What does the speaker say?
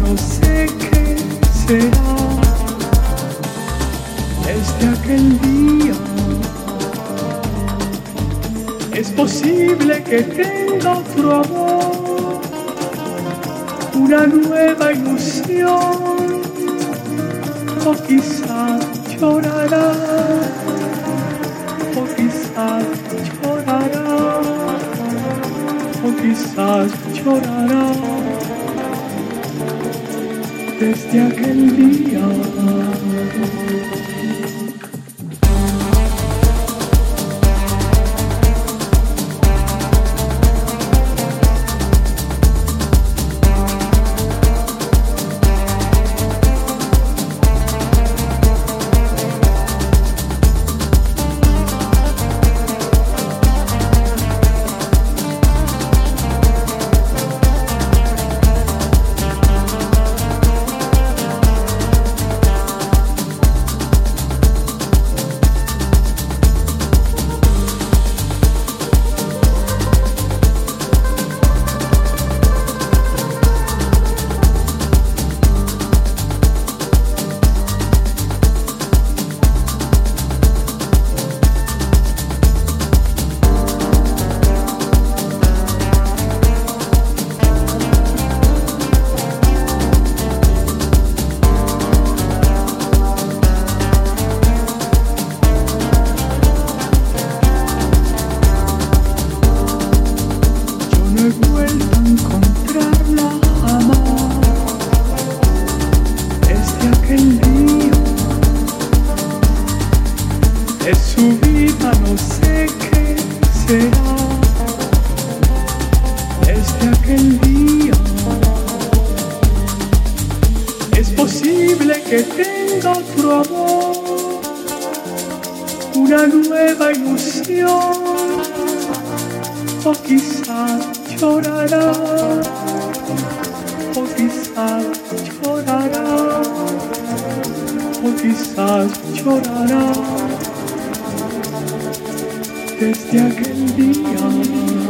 no sé qué será. Desde aquel día es posible que tenga otro amor, una nueva ilusión, o quizás llorará, o quizás llorará, o quizás llorará desde aquel día. Amor, una nueva ilusión o quizás llorará, o quizás llorará, o quizás llorará desde aquel día.